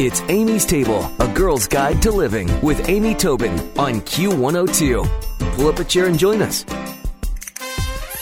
It's Amy's Table, a girl's guide to living with Amy Tobin on Q102. Pull up a chair and join us.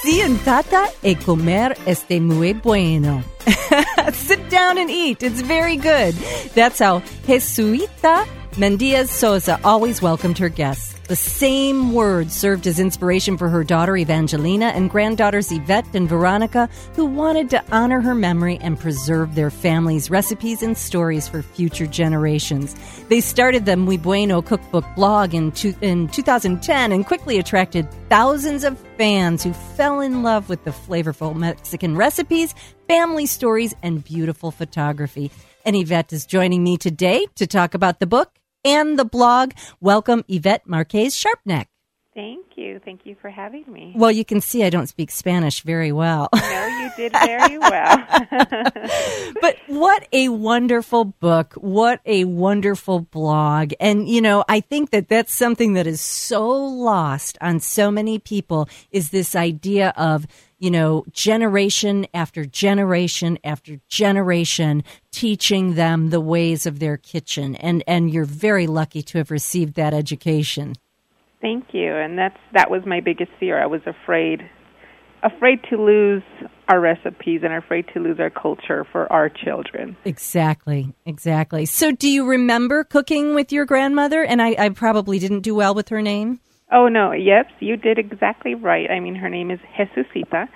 Sientada e comer este muy bueno. Sit down and eat. It's very good. That's how Jesusita Mendiaz Sosa always welcomed her guests. The same words served as inspiration for her daughter Evangelina and granddaughters Yvette and Veronica, who wanted to honor her memory and preserve their family's recipes and stories for future generations. They started the Muy Bueno cookbook blog in, two, in 2010 and quickly attracted thousands of fans who fell in love with the flavorful Mexican recipes, family stories, and beautiful photography. And Yvette is joining me today to talk about the book and the blog. Welcome, Yvette Marquez Sharpnack. Thank you. Thank you for having me. Well, you can see I don't speak Spanish very well. No, you did very well. but what a wonderful book. What a wonderful blog. And, you know, I think that that's something that is so lost on so many people is this idea of you know, generation after generation after generation teaching them the ways of their kitchen. And, and you're very lucky to have received that education. Thank you. And that's, that was my biggest fear. I was afraid, afraid to lose our recipes and afraid to lose our culture for our children. Exactly, exactly. So, do you remember cooking with your grandmother? And I, I probably didn't do well with her name. Oh no, yes, you did exactly right. I mean, her name is Jesusita.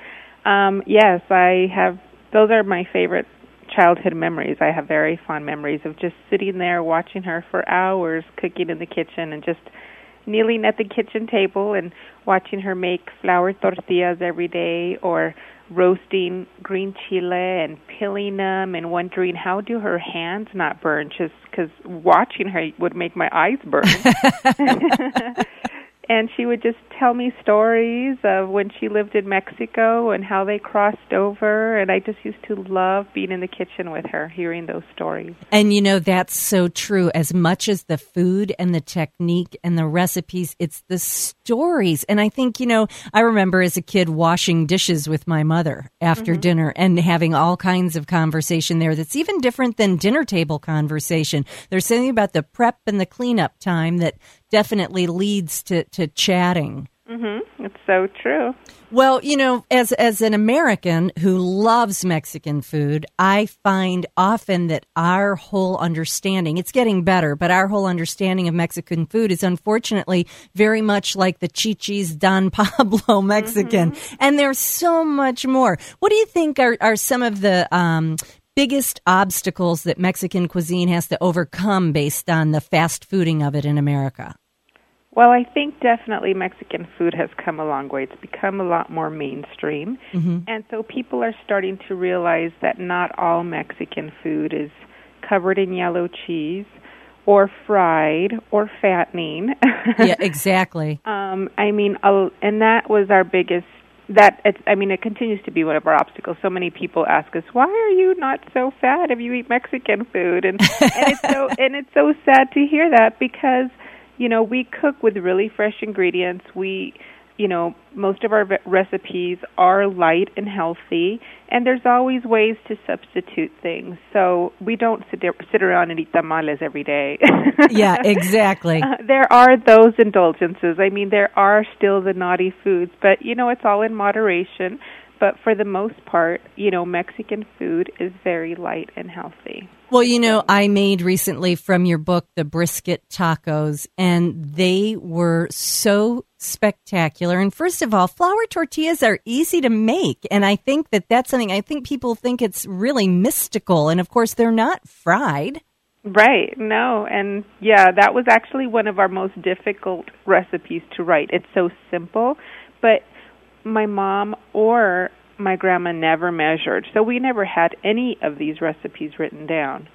Um, yes, I have. Those are my favorite childhood memories. I have very fond memories of just sitting there watching her for hours cooking in the kitchen and just kneeling at the kitchen table and watching her make flour tortillas every day or roasting green chile and peeling them and wondering how do her hands not burn just because watching her would make my eyes burn and she would just tell me stories of when she lived in Mexico and how they crossed over and I just used to love being in the kitchen with her hearing those stories. And you know that's so true as much as the food and the technique and the recipes it's the stories and I think you know I remember as a kid washing dishes with my mother after mm-hmm. dinner and having all kinds of conversation there that's even different than dinner table conversation. There's something about the prep and the cleanup time that definitely leads to, to chatting. Mm-hmm. It's so true. Well, you know, as as an American who loves Mexican food, I find often that our whole understanding, it's getting better, but our whole understanding of Mexican food is unfortunately very much like the Chi-Chi's Don Pablo Mexican. Mm-hmm. And there's so much more. What do you think are, are some of the um, biggest obstacles that Mexican cuisine has to overcome based on the fast fooding of it in America? Well, I think definitely Mexican food has come a long way. It's become a lot more mainstream. Mm-hmm. And so people are starting to realize that not all Mexican food is covered in yellow cheese or fried or fattening. yeah, exactly. um, I mean, and that was our biggest that it's i mean it continues to be one of our obstacles. So many people ask us why are you not so fat if you eat mexican food? And and it's so and it's so sad to hear that because you know we cook with really fresh ingredients. We you know most of our recipes are light and healthy and there's always ways to substitute things. So we don't sit, there, sit around and eat tamales every day. Yeah exactly. Uh, there are those indulgences. I mean there are still the naughty foods but you know it's all in moderation but for the most part, you know, Mexican food is very light and healthy. Well, you know, I made recently from your book the brisket tacos, and they were so spectacular. And first of all, flour tortillas are easy to make. And I think that that's something I think people think it's really mystical. And of course, they're not fried. Right. No. And yeah, that was actually one of our most difficult recipes to write. It's so simple, but my mom or my grandma never measured. So we never had any of these recipes written down.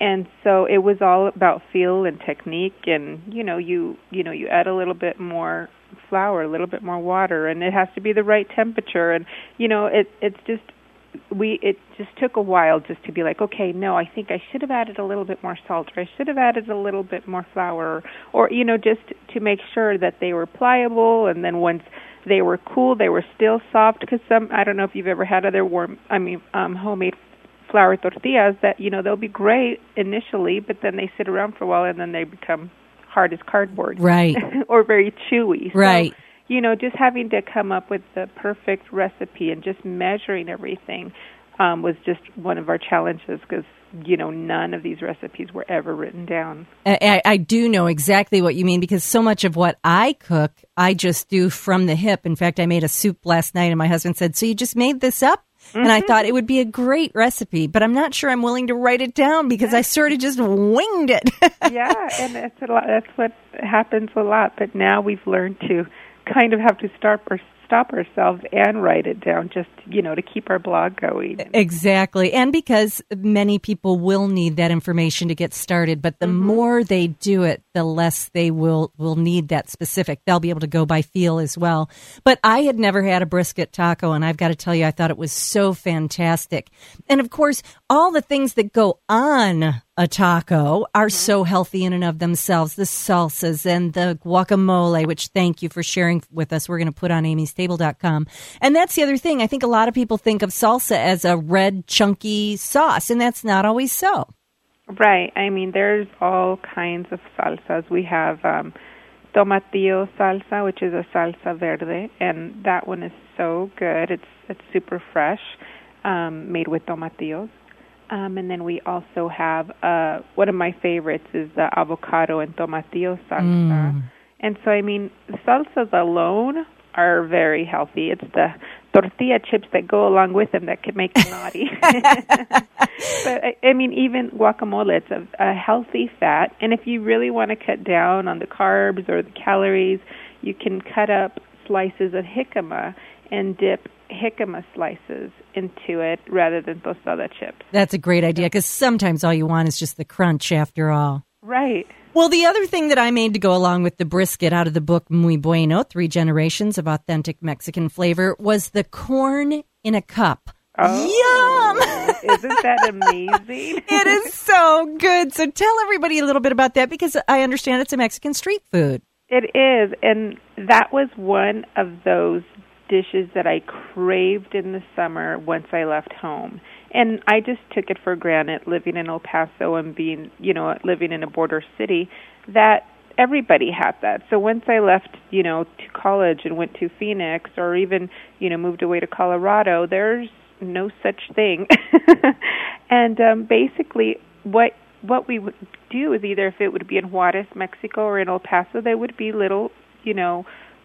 And so it was all about feel and technique and you know you you know you add a little bit more flour, a little bit more water and it has to be the right temperature and you know it it's just we it just took a while just to be like okay no i think i should have added a little bit more salt or i should have added a little bit more flour or you know just to make sure that they were pliable and then once they were cool. They were still soft because some I don't know if you've ever had other warm I mean um homemade flour tortillas that you know they'll be great initially, but then they sit around for a while and then they become hard as cardboard, Right. or very chewy. So, Right. you know, just having to come up with the perfect recipe and just measuring everything um, was just one of our challenges because you know none of these recipes were ever written down. I, I- do know exactly what you mean because so much of what I cook, I just do from the hip. In fact, I made a soup last night, and my husband said, "So you just made this up?" And I thought it would be a great recipe, but I'm not sure I'm willing to write it down because I sort of just winged it. yeah, and it's a lot. That's what happens a lot. But now we've learned to kind of have to stop or stop ourselves and write it down, just you know, to keep our blog going. Exactly. And because many people will need that information to get started, but the mm-hmm. more they do it, the less they will will need that specific. They'll be able to go by feel as well. But I had never had a brisket taco and I've got to tell you I thought it was so fantastic. And of course, all the things that go on a taco are so healthy in and of themselves. The salsas and the guacamole, which thank you for sharing with us. We're going to put on amystable.com. And that's the other thing. I think a lot of people think of salsa as a red chunky sauce, and that's not always so. Right. I mean, there's all kinds of salsas. We have um, tomatillo salsa, which is a salsa verde, and that one is so good. It's it's super fresh, um, made with tomatillos. Um, and then we also have uh, one of my favorites is the avocado and tomatillo salsa. And so, I mean, salsas alone are very healthy. It's the tortilla chips that go along with them that can make you naughty. but I, I mean, even guacamole, it's a, a healthy fat. And if you really want to cut down on the carbs or the calories, you can cut up slices of jicama and dip jicama slices into it rather than tostada chips. That's a great idea because sometimes all you want is just the crunch after all. Right. Well, the other thing that I made to go along with the brisket out of the book Muy Bueno, Three Generations of Authentic Mexican Flavor, was the corn in a cup. Oh, Isn't that amazing? It is so good. So tell everybody a little bit about that because I understand it's a Mexican street food. It is, and that was one of those dishes that I craved in the summer once I left home. And I just took it for granted living in El Paso and being, you know, living in a border city that everybody had that. So once I left, you know, to college and went to Phoenix or even, you know, moved away to Colorado, there's no such thing. and um basically what what we would do is either if it would be in Juarez, Mexico or in El Paso, there would be little, you know,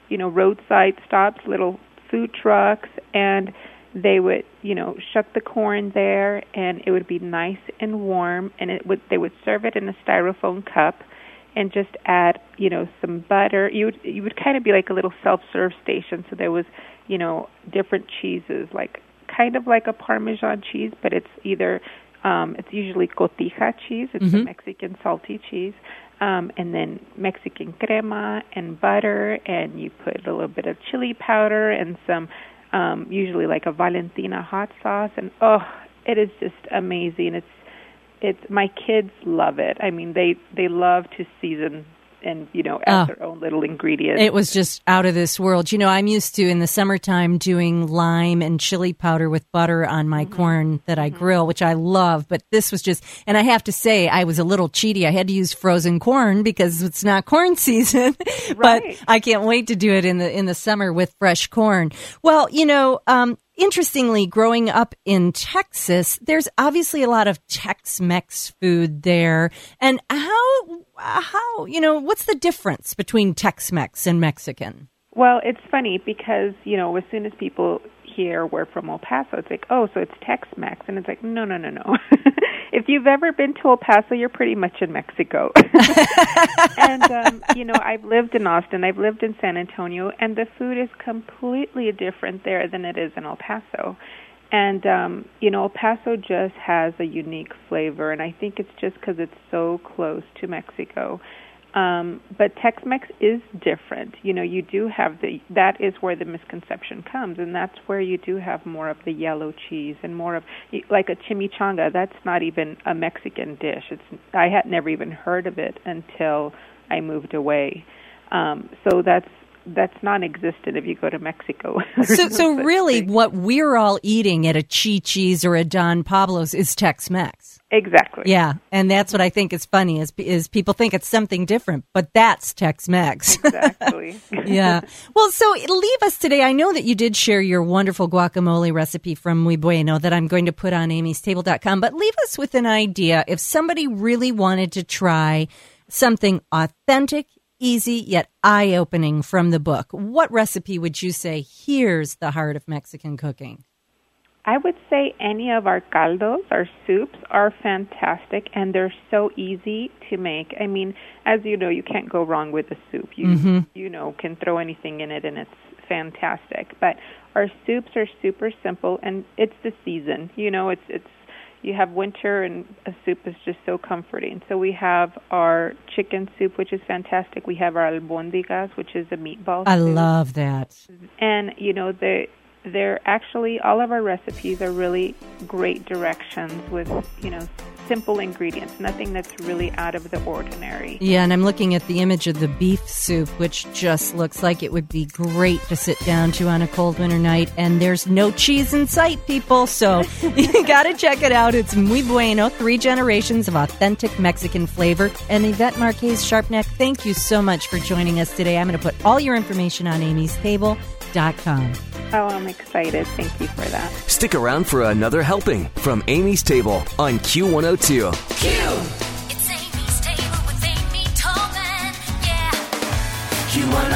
you know, roadside stops, little food trucks and they would, you know, shuck the corn there and it would be nice and warm and it would they would serve it in a styrofoam cup and just add, you know, some butter. You would you would kind of be like a little self-serve station so there was, you know, different cheeses like kind of like a parmesan cheese, but it's either um it's usually cotija cheese, it's a Mexican salty cheese. Um, and then Mexican crema and butter, and you put a little bit of chili powder and some, um, usually like a Valentina hot sauce, and oh, it is just amazing. It's, it's my kids love it. I mean, they they love to season and you know add Oh. their own little ingredients. It was just out of this world. You know, I'm used to in the summertime doing lime and chili powder with butter on my mm-hmm. corn that I mm-hmm. grill, which I love. But this was just, and I have to say, I was a little cheaty. I had to use frozen corn because it's not corn season. but Right. I can't wait to do it in the in the summer with fresh corn. Well, you know, um, interestingly, growing up in Texas, there's obviously a lot of Tex-Mex food there. And how how you know what's the difference between Tex-Mex and Mexican? Well, it's funny because you know as soon as people hear we're from El Paso, it's like, oh, so it's Tex-Mex, and it's like, no, no, no, no. if you've ever been to El Paso, you're pretty much in Mexico. and um, you know, I've lived in Austin, I've lived in San Antonio, and the food is completely different there than it is in El Paso. And um, you know, El Paso just has a unique flavor, and I think it's just because it's so close to Mexico. Um, but Tex-Mex is different. You know, you do have the that is where the misconception comes, and that's where you do have more of the yellow cheese and more of like a chimichanga. That's not even a Mexican dish. It's I had never even heard of it until I moved away. Um, so that's that's non-existent if you go to Mexico. so, so really, what we're all eating at a Chi Chi's or a Don Pablo's is Tex-Mex. Exactly. Yeah, and that's what I think is funny is is people think it's something different, but that's Tex-Mex. Exactly. yeah. Well, so leave us today. I know that you did share your wonderful guacamole recipe from Muy Bueno that I'm going to put on amystable.com, but leave us with an idea if somebody really wanted to try something authentic, easy yet eye-opening from the book. What recipe would you say here's the heart of Mexican cooking? I would say any of our caldos, our soups, are fantastic and they're so easy to make. I mean, as you know, you can't go wrong with a soup. You mm-hmm. you know can throw anything in it and it's fantastic. But our soups are super simple and it's the season. You know, it's it's you have winter and a soup is just so comforting. So we have our chicken soup, which is fantastic. We have our albondigas, which is a meatball. I soup. love that. And you know the they're actually all of our recipes are really great directions with you know simple ingredients nothing that's really out of the ordinary. Yeah and i'm looking at the image of the beef soup which just looks like it would be great to sit down to on a cold winter night and there's no cheese in sight people so you gotta check it out. It's muy bueno three generations of authentic mexican flavor. And yvette marquez sharpnack thank you so much for joining us today. I'm going to put all your information on amy's table Oh, I'm excited. Thank you for that. Stick around for another helping from Amy's Table on Q102. Q! It's Amy's Table with Amy Tobin. Yeah. Q102.